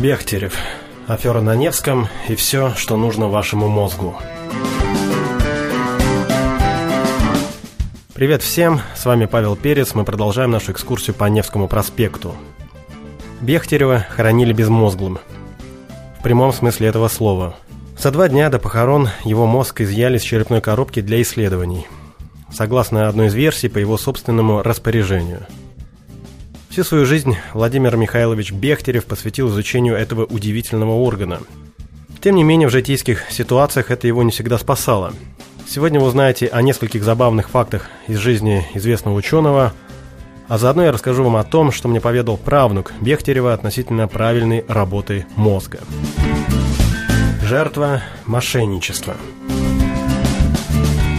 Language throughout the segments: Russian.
Бехтерев. Афера на Невском и все, что нужно вашему мозгу. Привет всем, с вами Павел Перец, мы продолжаем нашу экскурсию по Невскому проспекту. Бехтерева хоронили безмозглым. В прямом смысле этого слова. За два дня до похорон его мозг изъяли с черепной коробки для исследований. Согласно одной из версий, по его собственному распоряжению – Всю свою жизнь Владимир Михайлович Бехтерев посвятил изучению этого удивительного органа. Тем не менее, в житейских ситуациях это его не всегда спасало. Сегодня вы узнаете о нескольких забавных фактах из жизни известного ученого, а заодно я расскажу вам о том, что мне поведал правнук Бехтерева относительно правильной работы мозга. Жертва мошенничества.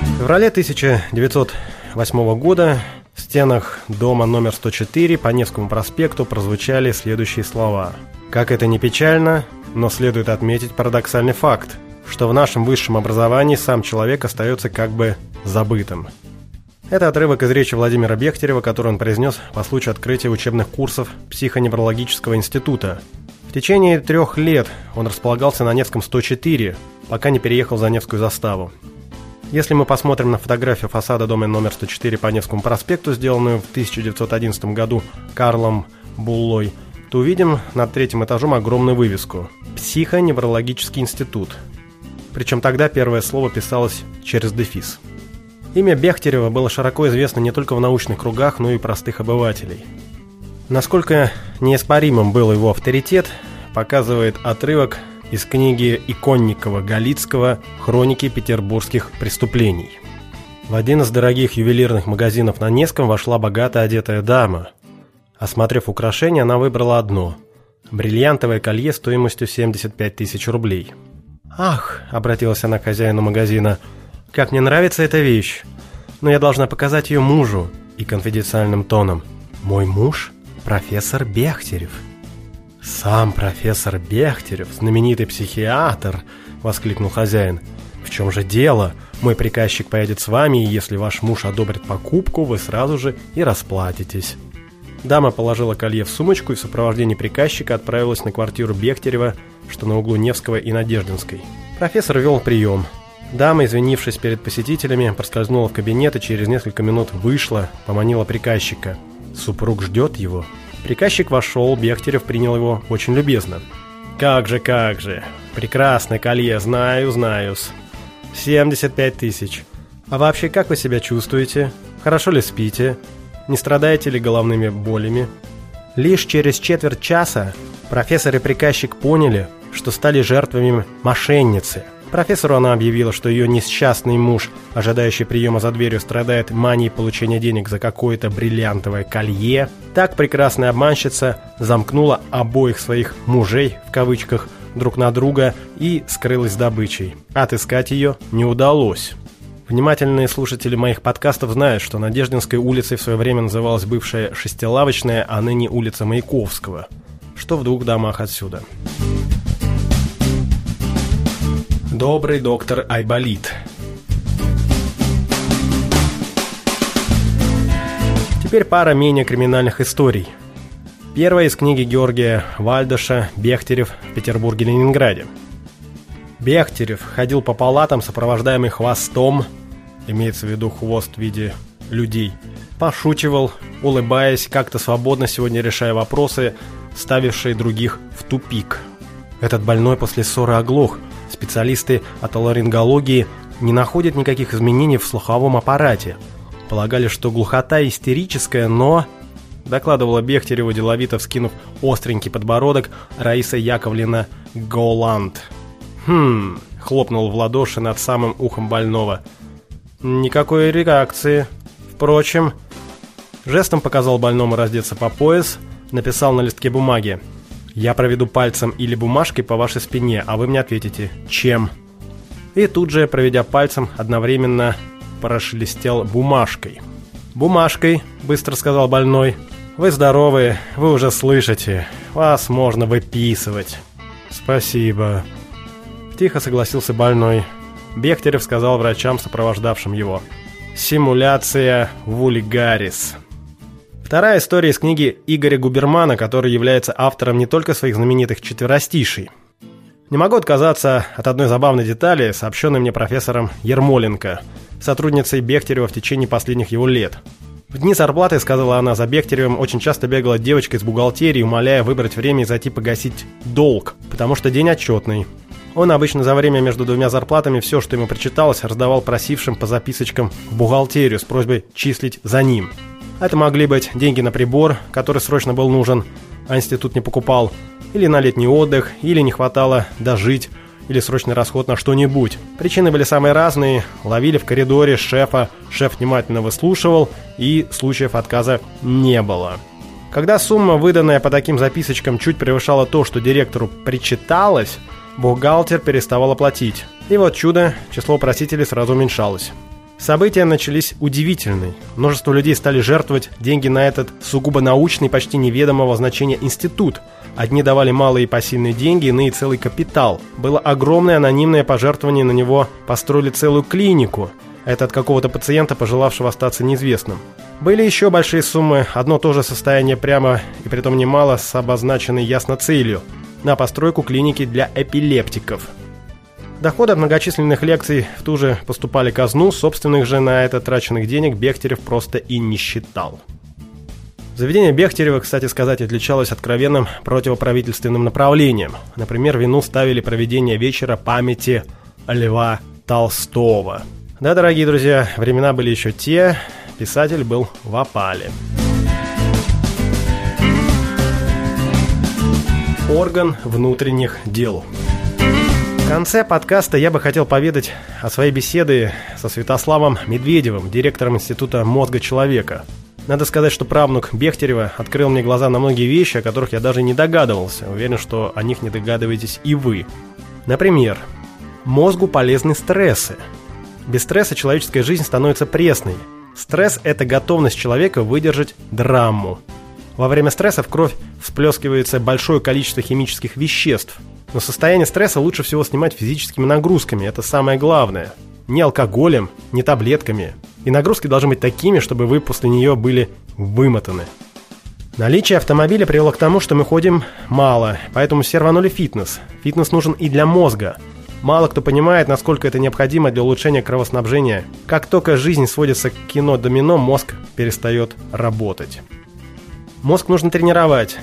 В феврале 1908 года стенах дома номер 104 по Невскому проспекту прозвучали следующие слова. Как это не печально, но следует отметить парадоксальный факт, что в нашем высшем образовании сам человек остается как бы забытым. Это отрывок из речи Владимира Бехтерева, который он произнес по случаю открытия учебных курсов психоневрологического института. В течение трех лет он располагался на Невском 104, пока не переехал за Невскую заставу. Если мы посмотрим на фотографию фасада дома номер 104 по Невскому проспекту, сделанную в 1911 году Карлом Буллой, то увидим над третьим этажом огромную вывеску «Психоневрологический институт». Причем тогда первое слово писалось через дефис. Имя Бехтерева было широко известно не только в научных кругах, но и простых обывателей. Насколько неоспоримым был его авторитет, показывает отрывок из книги Иконникова-Галицкого «Хроники петербургских преступлений». В один из дорогих ювелирных магазинов на Невском вошла богато одетая дама. Осмотрев украшение, она выбрала одно – бриллиантовое колье стоимостью 75 тысяч рублей. «Ах!» – обратилась она к хозяину магазина. «Как мне нравится эта вещь! Но я должна показать ее мужу!» И конфиденциальным тоном. «Мой муж – профессор Бехтерев!» «Сам профессор Бехтерев, знаменитый психиатр!» — воскликнул хозяин. «В чем же дело? Мой приказчик поедет с вами, и если ваш муж одобрит покупку, вы сразу же и расплатитесь». Дама положила колье в сумочку и в сопровождении приказчика отправилась на квартиру Бехтерева, что на углу Невского и Надеждинской. Профессор вел прием. Дама, извинившись перед посетителями, проскользнула в кабинет и через несколько минут вышла, поманила приказчика. Супруг ждет его. Приказчик вошел, Бехтерев принял его очень любезно. «Как же, как же! Прекрасное колье, знаю, знаю-с. 75 тысяч. А вообще, как вы себя чувствуете? Хорошо ли спите? Не страдаете ли головными болями?» Лишь через четверть часа профессор и приказчик поняли, что стали жертвами мошенницы – Профессору она объявила, что ее несчастный муж, ожидающий приема за дверью, страдает манией получения денег за какое-то бриллиантовое колье. Так прекрасная обманщица замкнула обоих своих «мужей» в кавычках друг на друга и скрылась добычей. Отыскать ее не удалось. Внимательные слушатели моих подкастов знают, что Надеждинской улицей в свое время называлась бывшая шестилавочная, а ныне улица Маяковского, что в двух домах отсюда. Добрый доктор Айболит. Теперь пара менее криминальных историй. Первая из книги Георгия Вальдыша «Бехтерев в Петербурге-Ленинграде». Бехтерев ходил по палатам, сопровождаемый хвостом, имеется в виду хвост в виде людей, пошучивал, улыбаясь, как-то свободно сегодня решая вопросы, ставившие других в тупик. Этот больной после ссоры оглох – Специалисты отоларингологии не находят никаких изменений в слуховом аппарате. Полагали, что глухота истерическая, но... Докладывала Бехтерева, деловито вскинув остренький подбородок Раиса Яковлевна Голланд. «Хм...» — хлопнул в ладоши над самым ухом больного. «Никакой реакции. Впрочем...» Жестом показал больному раздеться по пояс, написал на листке бумаги. Я проведу пальцем или бумажкой по вашей спине, а вы мне ответите «Чем?». И тут же, проведя пальцем, одновременно прошелестел бумажкой. «Бумажкой», — быстро сказал больной. «Вы здоровы, вы уже слышите. Вас можно выписывать». «Спасибо». Тихо согласился больной. Бехтерев сказал врачам, сопровождавшим его. «Симуляция вульгарис». Вторая история из книги Игоря Губермана, который является автором не только своих знаменитых четверостишей. Не могу отказаться от одной забавной детали, сообщенной мне профессором Ермоленко, сотрудницей Бехтерева в течение последних его лет. В дни зарплаты, сказала она, за Бехтеревым очень часто бегала девочка из бухгалтерии, умоляя выбрать время и зайти погасить долг, потому что день отчетный. Он обычно за время между двумя зарплатами все, что ему причиталось, раздавал просившим по записочкам в бухгалтерию с просьбой числить за ним. Это могли быть деньги на прибор, который срочно был нужен, а институт не покупал, или на летний отдых, или не хватало дожить, или срочный расход на что-нибудь. Причины были самые разные. Ловили в коридоре шефа, шеф внимательно выслушивал, и случаев отказа не было. Когда сумма, выданная по таким записочкам, чуть превышала то, что директору причиталось, Бухгалтер переставал оплатить. И вот чудо, число просителей сразу уменьшалось. События начались удивительные. Множество людей стали жертвовать деньги на этот сугубо научный, почти неведомого значения институт. Одни давали малые посильные деньги, иные целый капитал. Было огромное анонимное пожертвование, на него построили целую клинику. Это от какого-то пациента, пожелавшего остаться неизвестным. Были еще большие суммы, одно то же состояние прямо, и притом немало, с обозначенной ясно целью – на постройку клиники для эпилептиков. Доходы от многочисленных лекций в ту же поступали казну, собственных же на это траченных денег Бехтерев просто и не считал. Заведение Бехтерева, кстати сказать, отличалось откровенным противоправительственным направлением. Например, вину ставили проведение вечера памяти Льва Толстого. Да, дорогие друзья, времена были еще те, писатель был в опале. Орган внутренних дел. В конце подкаста я бы хотел поведать о своей беседе со Святославом Медведевым, директором Института мозга человека. Надо сказать, что правнук Бехтерева открыл мне глаза на многие вещи, о которых я даже не догадывался. Уверен, что о них не догадываетесь и вы. Например, мозгу полезны стрессы. Без стресса человеческая жизнь становится пресной. Стресс – это готовность человека выдержать драму. Во время стресса в кровь всплескивается большое количество химических веществ. Но состояние стресса лучше всего снимать физическими нагрузками, это самое главное. Не алкоголем, не таблетками. И нагрузки должны быть такими, чтобы вы после нее были вымотаны. Наличие автомобиля привело к тому, что мы ходим мало, поэтому все рванули фитнес. Фитнес нужен и для мозга. Мало кто понимает, насколько это необходимо для улучшения кровоснабжения. Как только жизнь сводится к кино-домино, мозг перестает работать. Мозг нужно тренировать.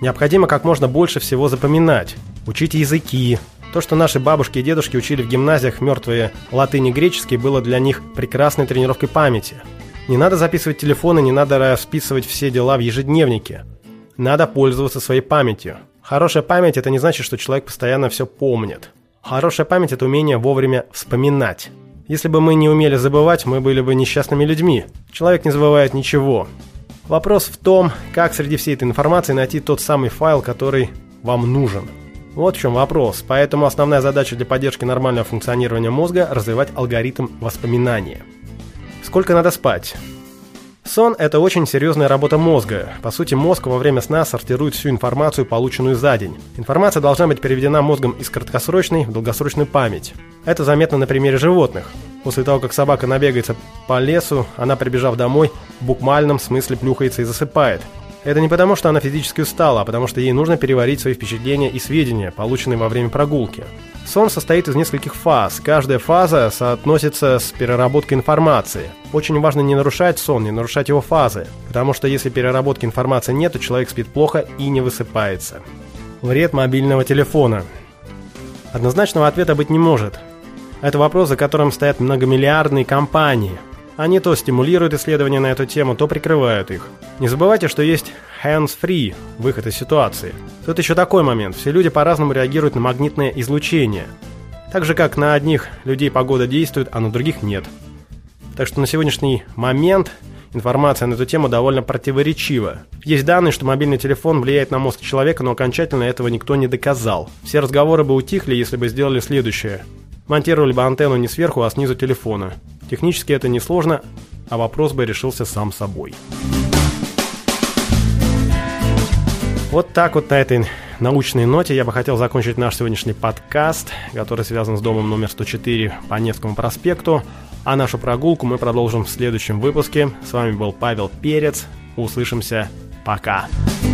Необходимо как можно больше всего запоминать. Учить языки. То, что наши бабушки и дедушки учили в гимназиях мертвые латынь и греческий, было для них прекрасной тренировкой памяти. Не надо записывать телефоны, не надо расписывать все дела в ежедневнике. Надо пользоваться своей памятью. Хорошая память – это не значит, что человек постоянно все помнит. Хорошая память – это умение вовремя вспоминать. Если бы мы не умели забывать, мы были бы несчастными людьми. Человек не забывает ничего. Вопрос в том, как среди всей этой информации найти тот самый файл, который вам нужен. Вот в чем вопрос. Поэтому основная задача для поддержки нормального функционирования мозга – развивать алгоритм воспоминания. Сколько надо спать? Сон – это очень серьезная работа мозга. По сути, мозг во время сна сортирует всю информацию, полученную за день. Информация должна быть переведена мозгом из краткосрочной в долгосрочную память. Это заметно на примере животных. После того, как собака набегается по лесу, она, прибежав домой, в буквальном смысле плюхается и засыпает. Это не потому, что она физически устала, а потому что ей нужно переварить свои впечатления и сведения, полученные во время прогулки. Сон состоит из нескольких фаз. Каждая фаза соотносится с переработкой информации. Очень важно не нарушать сон, не нарушать его фазы, потому что если переработки информации нет, то человек спит плохо и не высыпается. Вред мобильного телефона. Однозначного ответа быть не может. Это вопрос, за которым стоят многомиллиардные компании. Они то стимулируют исследования на эту тему, то прикрывают их. Не забывайте, что есть hands-free выход из ситуации. Тут еще такой момент. Все люди по-разному реагируют на магнитное излучение. Так же, как на одних людей погода действует, а на других нет. Так что на сегодняшний момент информация на эту тему довольно противоречива. Есть данные, что мобильный телефон влияет на мозг человека, но окончательно этого никто не доказал. Все разговоры бы утихли, если бы сделали следующее. Монтировали бы антенну не сверху, а снизу телефона. Технически это несложно, а вопрос бы решился сам собой. Вот так вот на этой научной ноте я бы хотел закончить наш сегодняшний подкаст, который связан с домом номер 104 по Невскому проспекту. А нашу прогулку мы продолжим в следующем выпуске. С вами был Павел Перец. Услышимся. Пока. Пока.